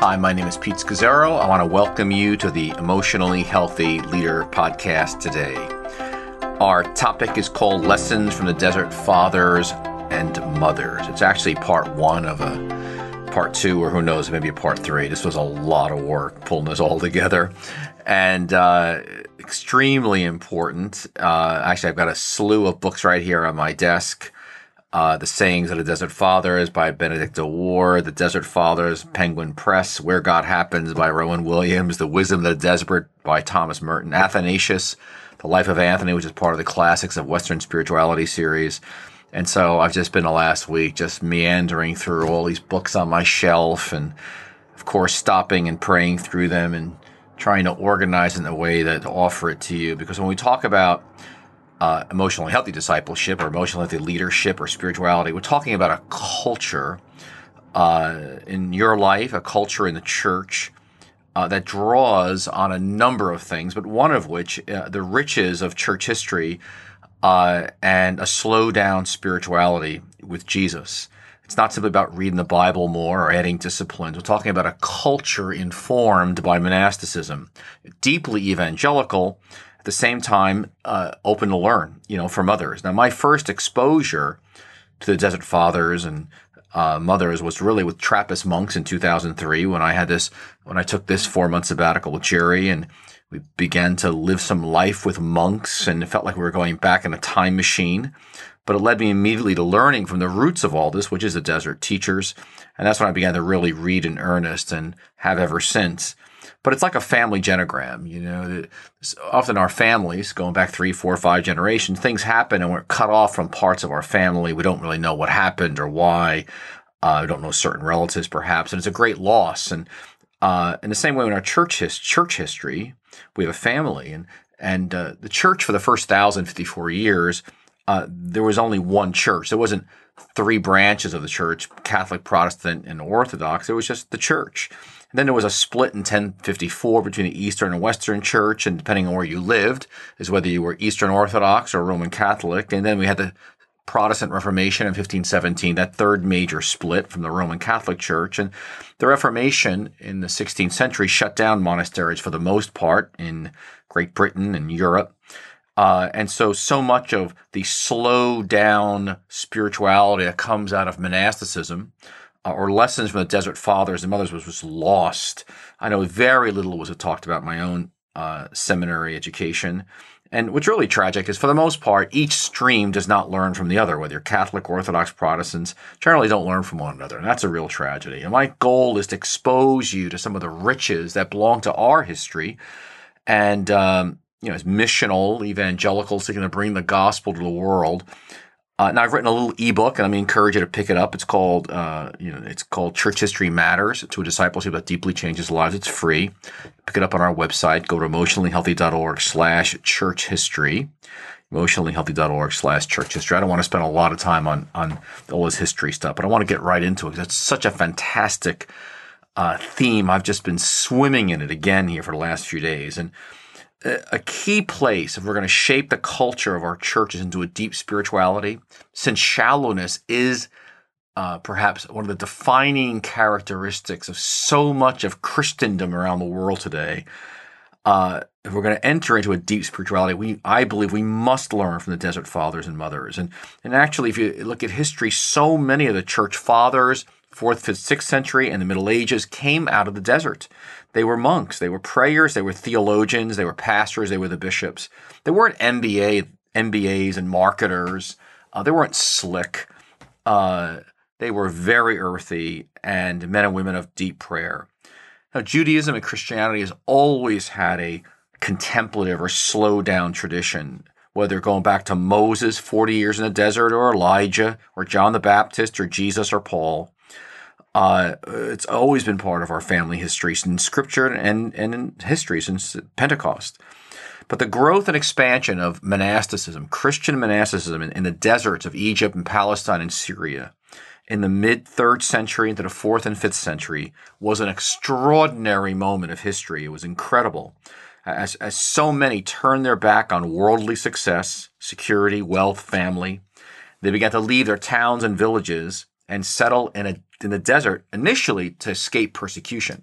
Hi, my name is Pete Scazzero. I want to welcome you to the Emotionally Healthy Leader podcast today. Our topic is called Lessons from the Desert Fathers and Mothers. It's actually part one of a part two, or who knows, maybe a part three. This was a lot of work pulling this all together and uh, extremely important. Uh, actually, I've got a slew of books right here on my desk. Uh, the Sayings of the Desert Fathers by Benedict Ward, The Desert Fathers, Penguin Press, Where God Happens by Rowan Williams, The Wisdom of the Desert by Thomas Merton, Athanasius, The Life of Anthony, which is part of the Classics of Western Spirituality series. And so I've just been the last week just meandering through all these books on my shelf and, of course, stopping and praying through them and trying to organize in a way that to offer it to you. Because when we talk about uh, emotionally healthy discipleship or emotionally healthy leadership or spirituality. We're talking about a culture uh, in your life, a culture in the church uh, that draws on a number of things, but one of which, uh, the riches of church history uh, and a slow down spirituality with Jesus. It's not simply about reading the Bible more or adding disciplines. We're talking about a culture informed by monasticism, deeply evangelical, the same time uh, open to learn, you know, from others. Now, my first exposure to the Desert Fathers and uh, mothers was really with Trappist monks in 2003 when I had this, when I took this four month sabbatical with Geri and we began to live some life with monks and it felt like we were going back in a time machine. But it led me immediately to learning from the roots of all this, which is the desert teachers. And that's when I began to really read in earnest and have ever since but it's like a family genogram. You know, often our families, going back three, four, five generations, things happen and we're cut off from parts of our family. We don't really know what happened or why. Uh, we don't know certain relatives, perhaps, and it's a great loss. And uh, in the same way, in our church his, church history, we have a family, and and uh, the church for the first thousand fifty four years, uh, there was only one church. There wasn't three branches of the church: Catholic, Protestant, and Orthodox. It was just the church. And then there was a split in 1054 between the Eastern and Western Church, and depending on where you lived, is whether you were Eastern Orthodox or Roman Catholic. And then we had the Protestant Reformation in 1517, that third major split from the Roman Catholic Church. And the Reformation in the 16th century shut down monasteries for the most part in Great Britain and Europe. Uh, and so, so much of the slow down spirituality that comes out of monasticism uh, or lessons from the desert fathers and mothers was, was lost. I know very little was talked about my own uh, seminary education. And what's really tragic is, for the most part, each stream does not learn from the other. Whether you're Catholic, Orthodox, Protestants, generally don't learn from one another. And that's a real tragedy. And my goal is to expose you to some of the riches that belong to our history. And, um, you know, as missional evangelicals seeking to bring the gospel to the world, uh, now I've written a little ebook, and I'm encourage you to pick it up. It's called, uh, you know, it's called Church History Matters to a Discipleship that Deeply Changes Lives. It's free. Pick it up on our website. Go to emotionallyhealthy.org slash church history. Emotionallyhealthy.org slash church history. I don't want to spend a lot of time on, on all this history stuff, but I want to get right into it because it's such a fantastic uh, theme. I've just been swimming in it again here for the last few days. And a key place if we're going to shape the culture of our churches into a deep spirituality, since shallowness is uh, perhaps one of the defining characteristics of so much of Christendom around the world today. Uh, if we're going to enter into a deep spirituality, we I believe we must learn from the desert fathers and mothers. And and actually, if you look at history, so many of the church fathers, fourth, fifth, sixth century, and the Middle Ages came out of the desert. They were monks, they were prayers, they were theologians, they were pastors, they were the bishops. They weren't MBA, MBAs and marketers. Uh, they weren't slick. Uh, they were very earthy and men and women of deep prayer. Now, Judaism and Christianity has always had a contemplative or slow down tradition, whether going back to Moses 40 years in the desert, or Elijah, or John the Baptist, or Jesus, or Paul. Uh, it's always been part of our family history in scripture and, and in history since Pentecost. But the growth and expansion of monasticism, Christian monasticism in, in the deserts of Egypt and Palestine and Syria in the mid third century into the fourth and fifth century was an extraordinary moment of history. It was incredible. As, as so many turned their back on worldly success, security, wealth, family, they began to leave their towns and villages and settle in a in the desert initially to escape persecution.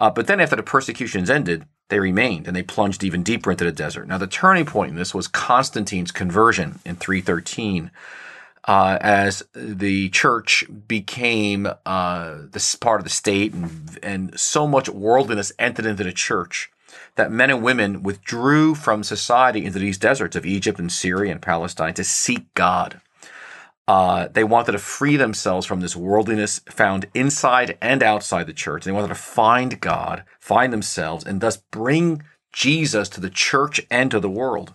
Uh, but then after the persecutions ended, they remained and they plunged even deeper into the desert. Now, the turning point in this was Constantine's conversion in 313. Uh, as the church became uh, this part of the state, and, and so much worldliness entered into the church that men and women withdrew from society into these deserts of Egypt and Syria and Palestine to seek God. Uh, they wanted to free themselves from this worldliness found inside and outside the church. They wanted to find God, find themselves, and thus bring Jesus to the church and to the world.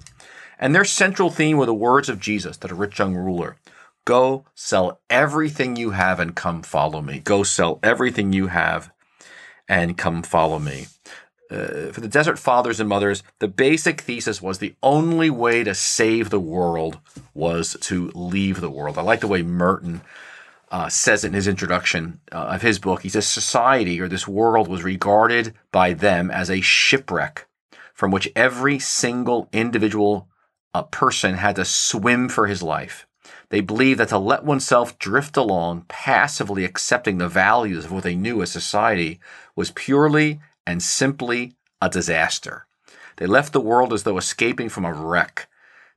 And their central theme were the words of Jesus to the rich young ruler Go sell everything you have and come follow me. Go sell everything you have and come follow me uh, for the desert fathers and mothers, the basic thesis was the only way to save the world was to leave the world. I like the way Merton uh, says it in his introduction uh, of his book. He says society or this world was regarded by them as a shipwreck from which every single individual uh, person had to swim for his life. They believed that to let oneself drift along, passively accepting the values of what they knew as society, was purely and simply a disaster. They left the world as though escaping from a wreck.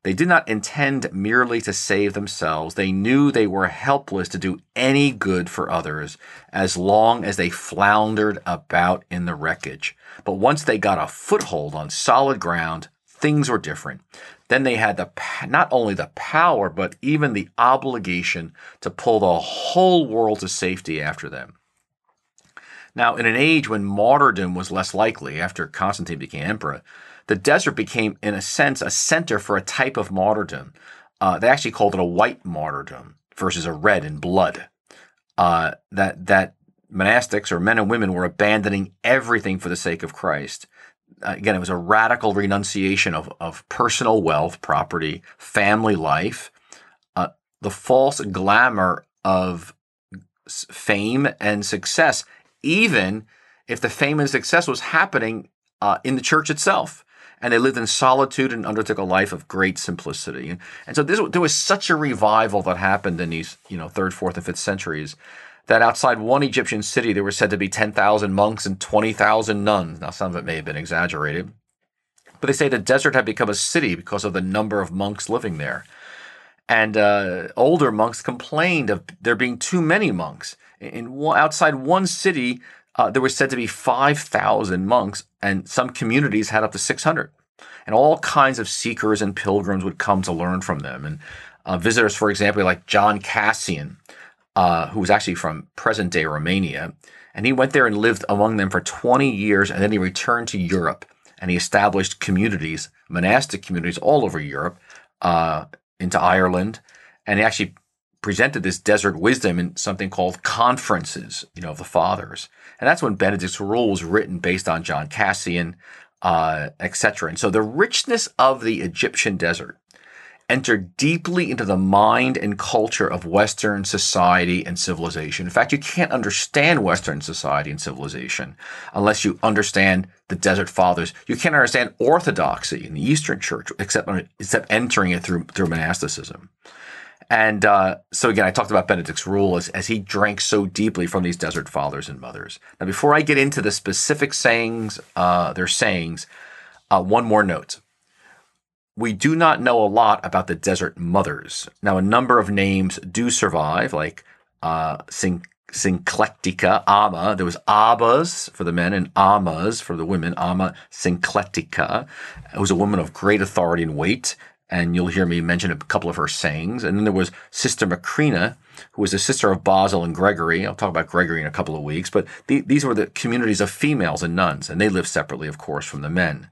They did not intend merely to save themselves. They knew they were helpless to do any good for others as long as they floundered about in the wreckage. But once they got a foothold on solid ground, things were different. Then they had the not only the power but even the obligation to pull the whole world to safety after them. Now, in an age when martyrdom was less likely after Constantine became emperor, the desert became, in a sense, a center for a type of martyrdom. Uh, they actually called it a white martyrdom versus a red in blood. Uh, that that monastics or men and women were abandoning everything for the sake of Christ. Uh, again, it was a radical renunciation of, of personal wealth, property, family life, uh, the false glamour of fame and success even if the fame and success was happening uh, in the church itself. And they lived in solitude and undertook a life of great simplicity. And so this, there was such a revival that happened in these, you know, third, fourth, and fifth centuries that outside one Egyptian city, there were said to be 10,000 monks and 20,000 nuns. Now, some of it may have been exaggerated. But they say the desert had become a city because of the number of monks living there. And uh, older monks complained of there being too many monks in one, outside one city, uh, there were said to be 5,000 monks, and some communities had up to 600. And all kinds of seekers and pilgrims would come to learn from them. And uh, visitors, for example, like John Cassian, uh, who was actually from present day Romania, and he went there and lived among them for 20 years, and then he returned to Europe and he established communities, monastic communities all over Europe, uh, into Ireland, and he actually presented this desert wisdom in something called conferences, you know, of the fathers. And that's when Benedict's rule was written based on John Cassian, uh, etc. And so the richness of the Egyptian desert entered deeply into the mind and culture of Western society and civilization. In fact, you can't understand Western society and civilization unless you understand the Desert Fathers. You can't understand orthodoxy in the Eastern Church except, except entering it through, through monasticism. And uh, so again, I talked about Benedict's rule as, as he drank so deeply from these desert fathers and mothers. Now, before I get into the specific sayings, uh, their sayings, uh, one more note. We do not know a lot about the desert mothers. Now, a number of names do survive, like uh, Syn- Syncletica, Amma. There was Abbas for the men and Ammas for the women. Amma Syncletica, who was a woman of great authority and weight and you'll hear me mention a couple of her sayings. And then there was Sister Macrina, who was a sister of Basil and Gregory. I'll talk about Gregory in a couple of weeks, but the, these were the communities of females and nuns, and they lived separately, of course, from the men.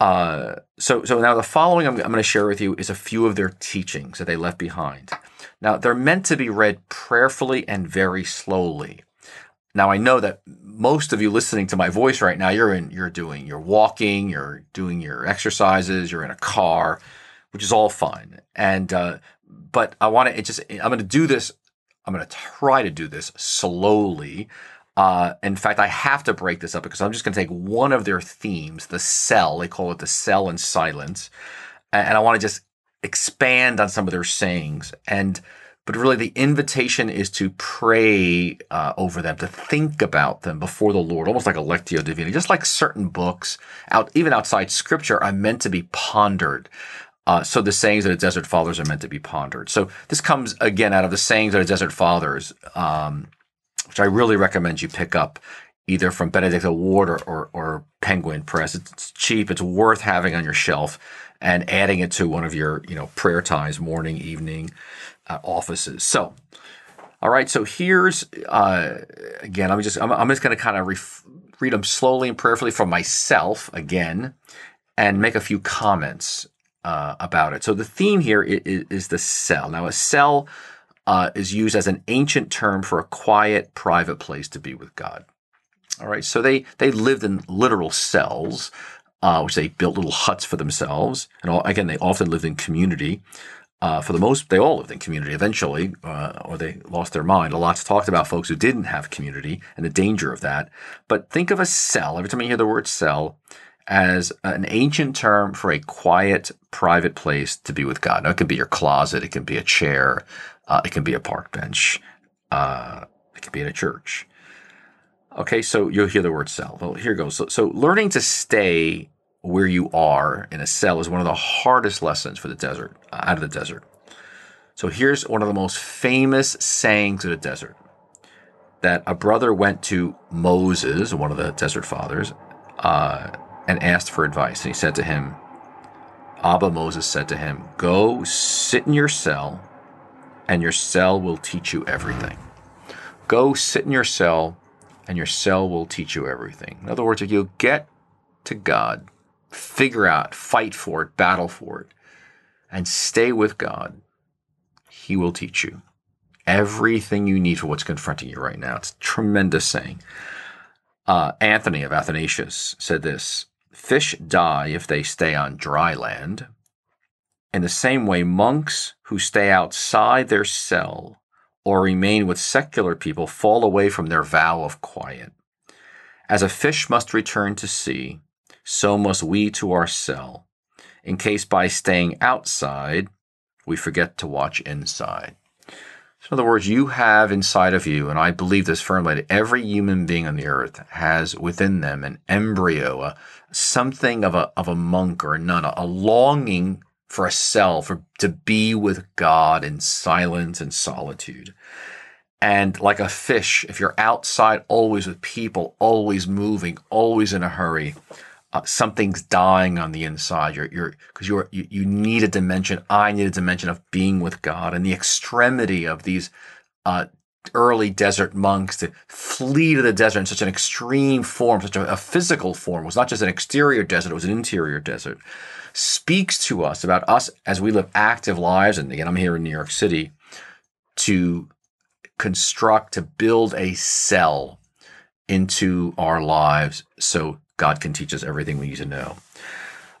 Uh, so, so now the following I'm, I'm going to share with you is a few of their teachings that they left behind. Now, they're meant to be read prayerfully and very slowly. Now I know that most of you listening to my voice right now, you're in, you're doing, you're walking, you're doing your exercises, you're in a car, which is all fine. And, uh, but I want to, it just, I'm going to do this. I'm going to try to do this slowly. Uh, in fact, I have to break this up because I'm just going to take one of their themes, the cell, they call it the cell and silence. And I want to just expand on some of their sayings. And but really the invitation is to pray uh, over them, to think about them before the Lord, almost like a lectio divina, just like certain books out, even outside scripture are meant to be pondered. Uh, so the sayings of the desert fathers are meant to be pondered. So this comes again out of the sayings of the desert fathers, um, which I really recommend you pick up either from Benedicta Ward or, or, or Penguin Press. It's cheap. It's worth having on your shelf and adding it to one of your, you know, prayer times, morning, evening uh, offices. So, all right. So here's uh, again. I'm just I'm, I'm just going to kind of ref- read them slowly and prayerfully from myself again, and make a few comments uh, about it. So the theme here is, is the cell. Now, a cell uh, is used as an ancient term for a quiet, private place to be with God. All right. So they they lived in literal cells. Uh, which they built little huts for themselves, and all, again, they often lived in community uh, for the most, they all lived in community eventually, uh, or they lost their mind. A lot's talked about folks who didn't have community and the danger of that. But think of a cell, every time you hear the word cell, as an ancient term for a quiet, private place to be with God. Now, it can be your closet, it can be a chair, uh, it can be a park bench, uh, it can be in a church. Okay, so you'll hear the word cell. Well, here goes. So, so learning to stay where you are in a cell is one of the hardest lessons for the desert, uh, out of the desert. So here's one of the most famous sayings of the desert that a brother went to Moses, one of the desert fathers, uh, and asked for advice. And he said to him, Abba Moses said to him, Go sit in your cell, and your cell will teach you everything. Go sit in your cell, and your cell will teach you everything. In other words, if you get to God, figure out, fight for it, battle for it, and stay with God, He will teach you everything you need for what's confronting you right now. It's a tremendous saying. Uh, Anthony of Athanasius said this Fish die if they stay on dry land. In the same way, monks who stay outside their cell or remain with secular people fall away from their vow of quiet. As a fish must return to sea, so must we to our cell, in case by staying outside, we forget to watch inside. So in other words, you have inside of you, and I believe this firmly, that every human being on the earth has within them an embryo, a, something of a, of a monk or a nun, a, a longing for a cell, for to be with God in silence and solitude. And like a fish, if you're outside always with people, always moving, always in a hurry, uh, something's dying on the inside. You're, you're, cause you're, you, you need a dimension. I need a dimension of being with God and the extremity of these, uh, early desert monks to flee to the desert in such an extreme form, such a, a physical form. It was not just an exterior desert, it was an interior desert. Speaks to us about us as we live active lives. And again, I'm here in New York City to construct, to build a cell into our lives so God can teach us everything we need to know.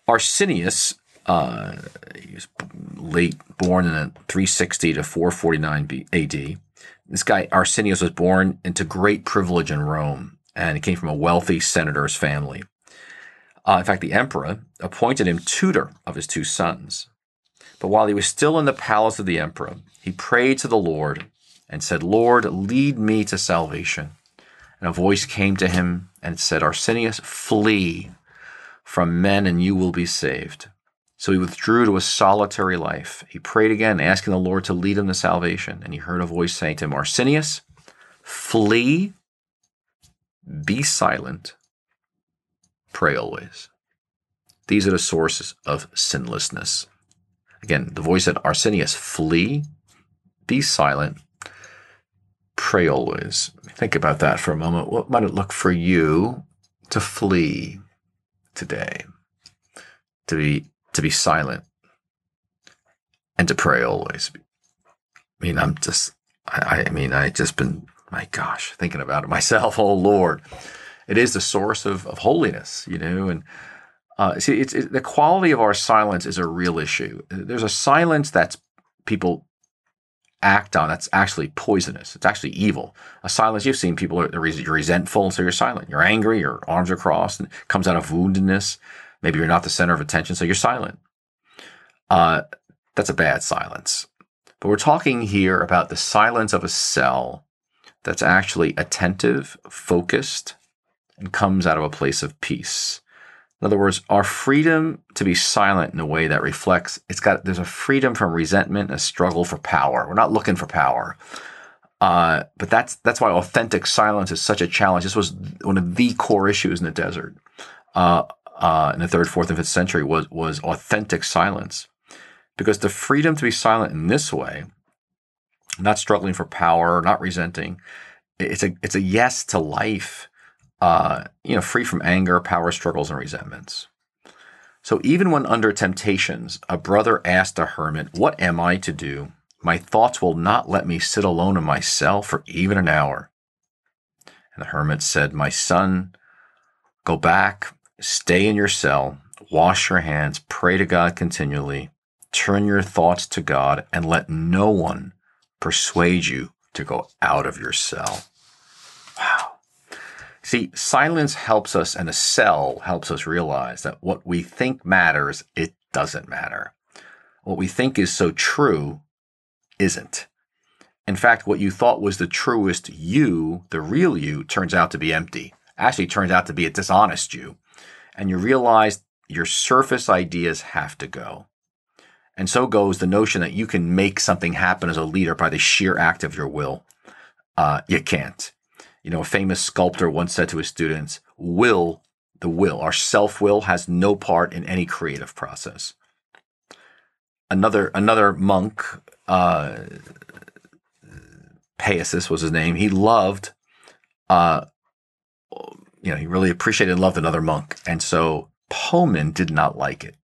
Arsenius, uh, he was late born in 360 to 449 AD. This guy, Arsenius, was born into great privilege in Rome, and he came from a wealthy senator's family. Uh, in fact, the emperor appointed him tutor of his two sons. But while he was still in the palace of the emperor, he prayed to the Lord and said, Lord, lead me to salvation. And a voice came to him and said, Arsenius, flee from men and you will be saved. So he withdrew to a solitary life. He prayed again, asking the Lord to lead him to salvation. And he heard a voice saying to him, Arsenius, flee, be silent, pray always. These are the sources of sinlessness. Again, the voice said, Arsenius, flee, be silent, pray always. Think about that for a moment. What might it look for you to flee today? To be to be silent and to pray always. I mean, I'm just I, I mean, I just been my gosh, thinking about it myself. Oh Lord. It is the source of, of holiness, you know, and uh, see, it's, the quality of our silence is a real issue. There's a silence that's people act on that's actually poisonous. It's actually evil. A silence, you've seen people, are, you're resentful, so you're silent. You're angry, your arms are crossed, and it comes out of woundedness. Maybe you're not the center of attention, so you're silent. Uh, that's a bad silence. But we're talking here about the silence of a cell that's actually attentive, focused, and comes out of a place of peace. In other words, our freedom to be silent in a way that reflects it's got there's a freedom from resentment, a struggle for power. We're not looking for power. Uh, but that's that's why authentic silence is such a challenge. This was one of the core issues in the desert uh, uh, in the third, fourth, and fifth century was was authentic silence, because the freedom to be silent in this way, not struggling for power, not resenting, it's a it's a yes to life uh, you know, free from anger, power struggles, and resentments. So even when under temptations, a brother asked a hermit, What am I to do? My thoughts will not let me sit alone in my cell for even an hour. And the hermit said, My son, go back, stay in your cell, wash your hands, pray to God continually, turn your thoughts to God, and let no one persuade you to go out of your cell. Wow. See, silence helps us and a cell helps us realize that what we think matters, it doesn't matter. What we think is so true isn't. In fact, what you thought was the truest you, the real you, turns out to be empty. Actually, turns out to be a dishonest you. And you realize your surface ideas have to go. And so goes the notion that you can make something happen as a leader by the sheer act of your will. Uh, you can't. You know, a famous sculptor once said to his students, will, the will, our self will has no part in any creative process. Another, another monk, uh, Paisius was his name. He loved, uh, you know, he really appreciated and loved another monk. And so Poemen did not like it,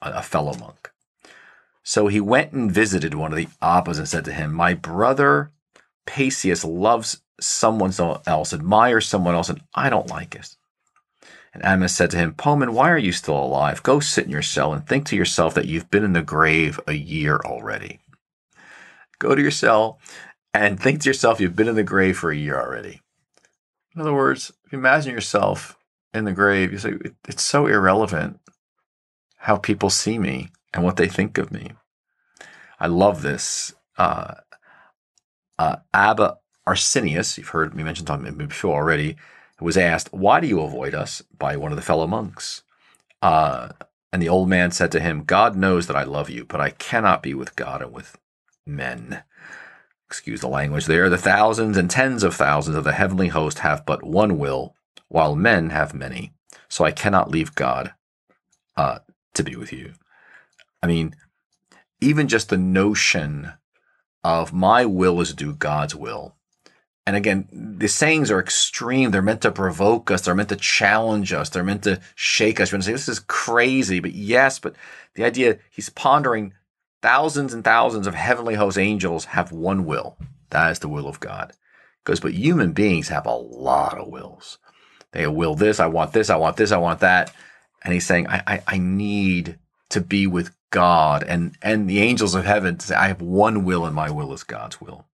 a fellow monk. So he went and visited one of the Abbas and said to him, My brother Paisius loves someone else, admire someone else, and I don't like it. And Amos said to him, Poemen, why are you still alive? Go sit in your cell and think to yourself that you've been in the grave a year already. Go to your cell and think to yourself you've been in the grave for a year already. In other words, if you imagine yourself in the grave, you say, it's so irrelevant how people see me and what they think of me. I love this. Uh, uh, Abba Arsenius, you've heard me mention him before already, was asked, Why do you avoid us? by one of the fellow monks. Uh, and the old man said to him, God knows that I love you, but I cannot be with God and with men. Excuse the language there. The thousands and tens of thousands of the heavenly host have but one will, while men have many. So I cannot leave God uh, to be with you. I mean, even just the notion of my will is to do God's will and again, the sayings are extreme. They're meant to provoke us. They're meant to challenge us. They're meant to shake us. We're going to say, this is crazy. But yes, but the idea he's pondering thousands and thousands of heavenly host angels have one will. That is the will of God. Because, but human beings have a lot of wills. They will this, I want this, I want this, I want that. And he's saying, I, I, I need to be with God and, and the angels of heaven to say, I have one will and my will is God's will.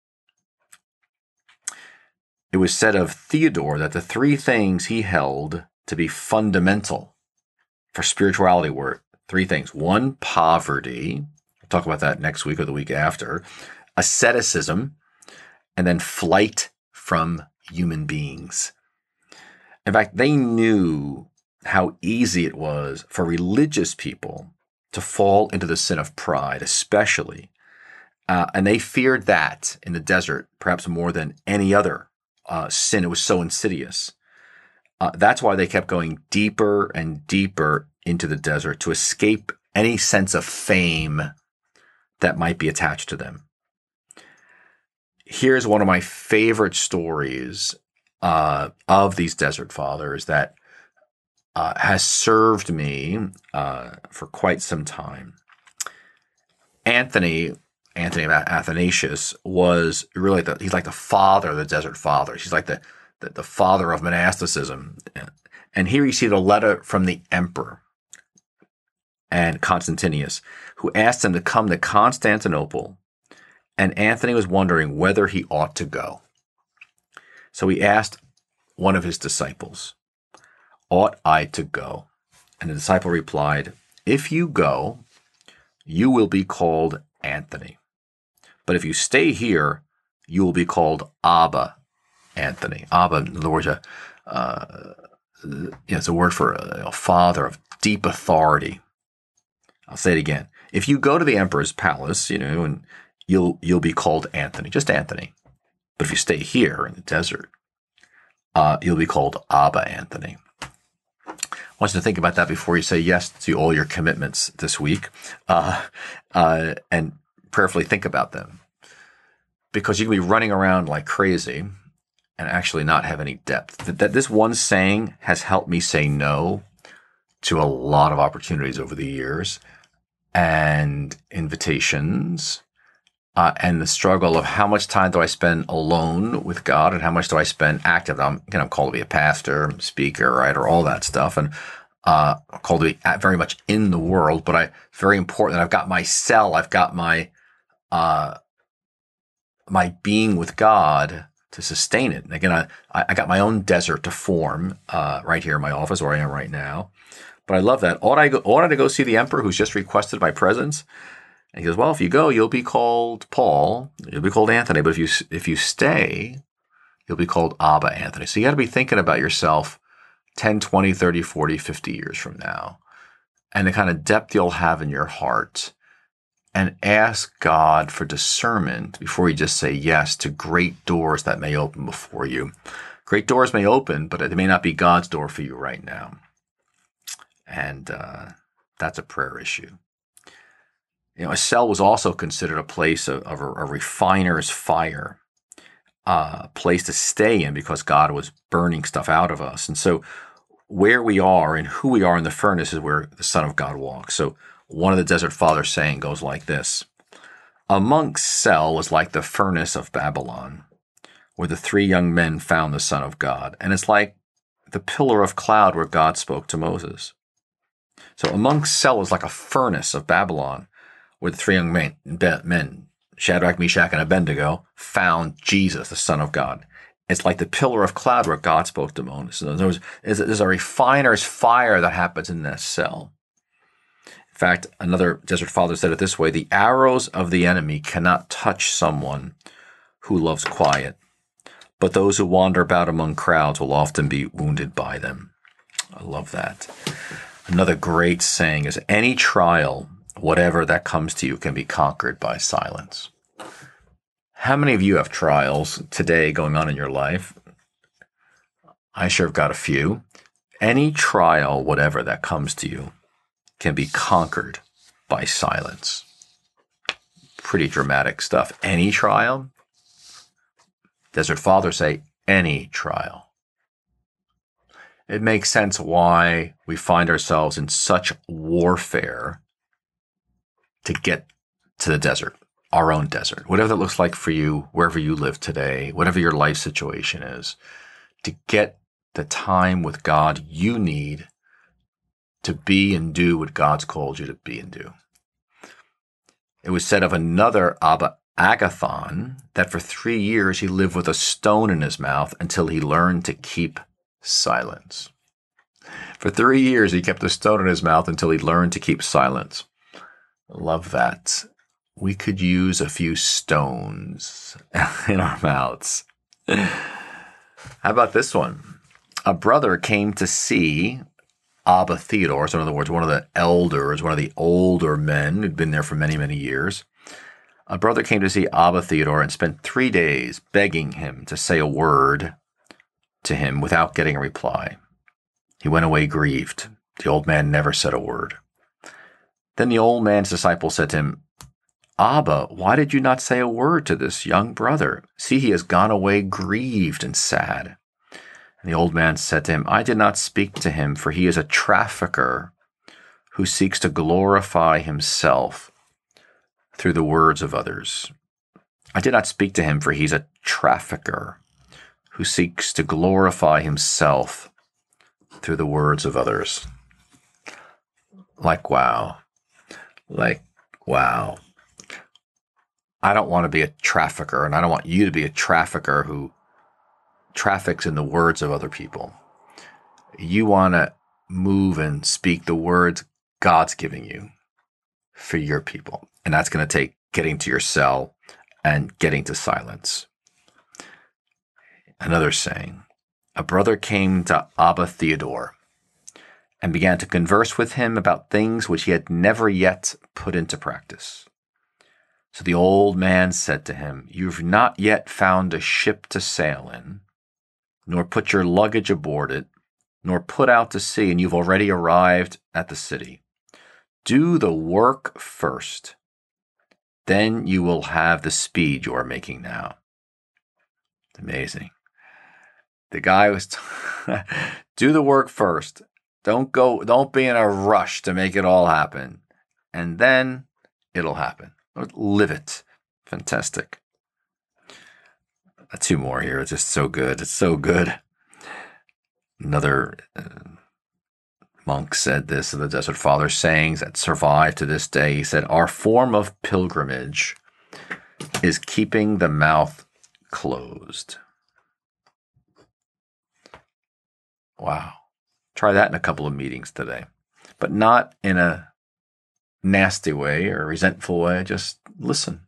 It was said of Theodore that the three things he held to be fundamental for spirituality were three things. One, poverty. We'll talk about that next week or the week after. Asceticism, and then flight from human beings. In fact, they knew how easy it was for religious people to fall into the sin of pride, especially. Uh, and they feared that in the desert, perhaps more than any other uh, sin. It was so insidious. Uh, that's why they kept going deeper and deeper into the desert to escape any sense of fame that might be attached to them. Here's one of my favorite stories uh, of these desert fathers that uh, has served me uh, for quite some time. Anthony Anthony of Athanasius was really the, he's like the father of the desert fathers. He's like the, the, the father of monasticism. And he received a letter from the emperor and Constantinius, who asked him to come to Constantinople. And Anthony was wondering whether he ought to go. So he asked one of his disciples, Ought I to go? And the disciple replied, If you go, you will be called Anthony But if you stay here, you will be called Abba, Anthony. Abba, in other words, uh, uh, it's a word for a, a father of deep authority. I'll say it again. If you go to the emperor's palace, you know, and you'll you'll be called Anthony, just Anthony. But if you stay here in the desert, uh, you'll be called Abba Anthony. I want you to think about that before you say yes to all your commitments this week, uh, uh, and prayerfully think about them, because you can be running around like crazy and actually not have any depth. That, that this one saying has helped me say no to a lot of opportunities over the years and invitations uh, and the struggle of how much time do I spend alone with God and how much do I spend active. I'm, you know, I'm called to be a pastor, speaker, writer, all that stuff. And, uh, called to be very much in the world, but I, very important that I've got my cell. I've got my, uh, my being with God to sustain it. And again, I, I got my own desert to form, uh, right here in my office where I am right now. But I love that. Ought I go, ought I to go see the emperor who's just requested my presence? And he goes, well, if you go, you'll be called Paul. You'll be called Anthony. But if you, if you stay, you'll be called Abba Anthony. So you got to be thinking about yourself 10, 20, 30, 40, 50 years from now and the kind of depth you'll have in your heart and ask God for discernment before you just say yes to great doors that may open before you. Great doors may open, but it may not be God's door for you right now. And uh, that's a prayer issue. You know, a cell was also considered a place of, of a, a, refiner's fire, uh, a place to stay in because God was burning stuff out of us. And so, where we are and who we are in the furnace is where the Son of God walks. So, one of the Desert Fathers saying goes like this A monk's cell was like the furnace of Babylon, where the three young men found the Son of God. And it's like the pillar of cloud where God spoke to Moses. So, a monk's cell is like a furnace of Babylon where the three young men, men, Shadrach, Meshach, and Abednego, found Jesus, the Son of God. It's like the pillar of cloud where God spoke to Moses. There's, there's a refiner's fire that happens in that cell. In fact, another desert father said it this way the arrows of the enemy cannot touch someone who loves quiet, but those who wander about among crowds will often be wounded by them. I love that. Another great saying is any trial whatever that comes to you can be conquered by silence. How many of you have trials today going on in your life? I sure have got a few. Any trial, whatever that comes to you, can be conquered by silence. Pretty dramatic stuff. Any trial? Desert Father say, any trial. It makes sense why we find ourselves in such warfare to get to the desert, our own desert, whatever that looks like for you, wherever you live today, whatever your life situation is, to get the time with God you need to be and do what God's called you to be and do. It was said of another Abba Agathon that for three years he lived with a stone in his mouth until he learned to keep silence. For three years he kept a stone in his mouth until he learned to keep silence. Love that. We could use a few stones in our mouths. How about this one? A brother came to see Abba Theodore, so in other words, one of the elders, one of the older men who'd been there for many, many years. A brother came to see Abba Theodore and spent three days begging him to say a word to him without getting a reply. He went away grieved. The old man never said a word. Then the old man's disciple said to him, Abba, why did you not say a word to this young brother? See, he has gone away grieved and sad. And the old man said to him, I did not speak to him, for he is a trafficker who seeks to glorify himself through the words of others. I did not speak to him, for he's a trafficker who seeks to glorify himself through the words of others. Like, wow. Like, wow. I don't want to be a trafficker, and I don't want you to be a trafficker who traffics in the words of other people. You want to move and speak the words God's giving you for your people. And that's going to take getting to your cell and getting to silence. Another saying A brother came to Abba Theodore and began to converse with him about things which he had never yet put into practice. So the old man said to him, You've not yet found a ship to sail in, nor put your luggage aboard it, nor put out to sea, and you've already arrived at the city. Do the work first. Then you will have the speed you are making now. Amazing. The guy was, t- do the work first. Don't go, don't be in a rush to make it all happen. And then it'll happen. Live it. Fantastic. Two more here. It's just so good. It's so good. Another uh, monk said this of the Desert Father sayings that survive to this day. He said, Our form of pilgrimage is keeping the mouth closed. Wow. Try that in a couple of meetings today, but not in a nasty way or resentful way. Just listen.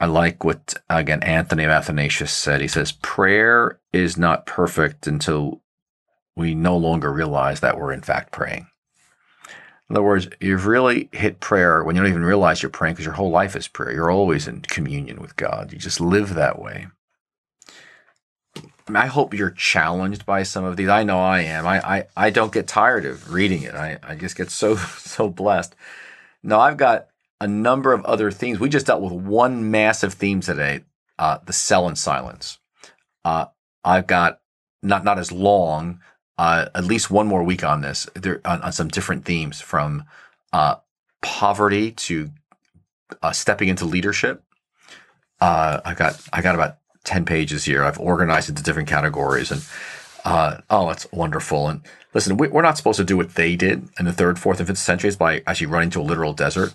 I like what, again, Anthony of Athanasius said. He says, prayer is not perfect until we no longer realize that we're in fact praying. In other words, you've really hit prayer when you don't even realize you're praying because your whole life is prayer. You're always in communion with God. You just live that way. I hope you're challenged by some of these. I know I am. I, I, I don't get tired of reading it. I, I just get so, so blessed. Now, I've got a number of other themes. We just dealt with one massive theme today uh, the cell and silence. Uh, I've got not, not as long, uh, at least one more week on this, there, on, on some different themes from uh, poverty to uh, stepping into leadership. Uh, I got I got about 10 pages here. I've organized into different categories and, uh, oh, that's wonderful. And listen, we, are not supposed to do what they did in the third, fourth, and fifth centuries by actually running to a literal desert.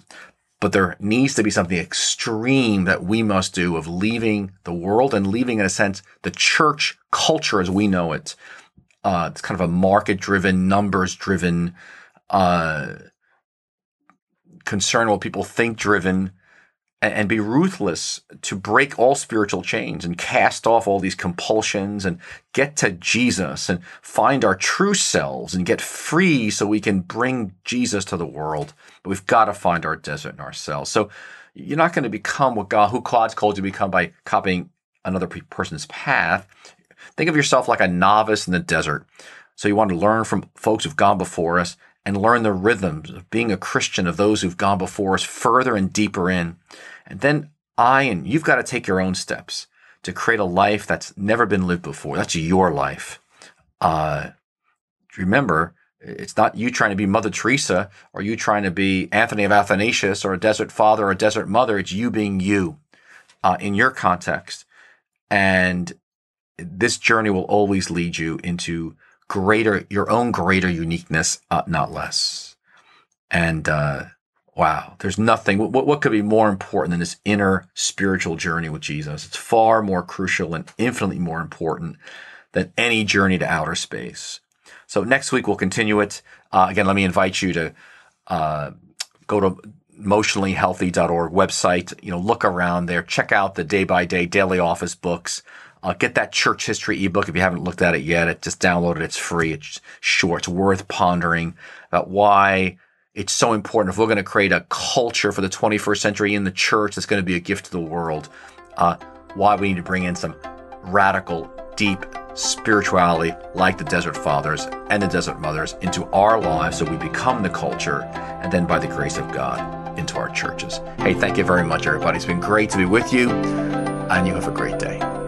But there needs to be something extreme that we must do of leaving the world and leaving, in a sense, the church culture as we know it. Uh, it's kind of a market driven, numbers driven, uh, concern what people think driven and be ruthless to break all spiritual chains and cast off all these compulsions and get to Jesus and find our true selves and get free so we can bring Jesus to the world. But we've got to find our desert in ourselves. So you're not going to become what God, who God's called you to become by copying another person's path. Think of yourself like a novice in the desert. So you want to learn from folks who've gone before us and learn the rhythms of being a Christian of those who've gone before us further and deeper in. And then I and you've got to take your own steps to create a life that's never been lived before. That's your life. Uh, remember, it's not you trying to be Mother Teresa or you trying to be Anthony of Athanasius or a desert father or a desert mother. It's you being you uh, in your context. And this journey will always lead you into greater, your own greater uniqueness, uh, not less. And, uh, wow, there's nothing, what, what could be more important than this inner spiritual journey with Jesus? It's far more crucial and infinitely more important than any journey to outer space. So next week we'll continue it. Uh, again, let me invite you to uh, go to emotionallyhealthy.org website. You know, look around there, check out the day by day daily office books. Uh, get that church history ebook if you haven't looked at it yet. It just downloaded. it. It's free. It's short. It's worth pondering about why it's so important. If we're going to create a culture for the 21st century in the church that's going to be a gift to the world, uh, why we need to bring in some radical, deep spirituality like the Desert Fathers and the Desert Mothers into our lives so we become the culture and then by the grace of God into our churches. Hey, thank you very much, everybody. It's been great to be with you, and you have a great day.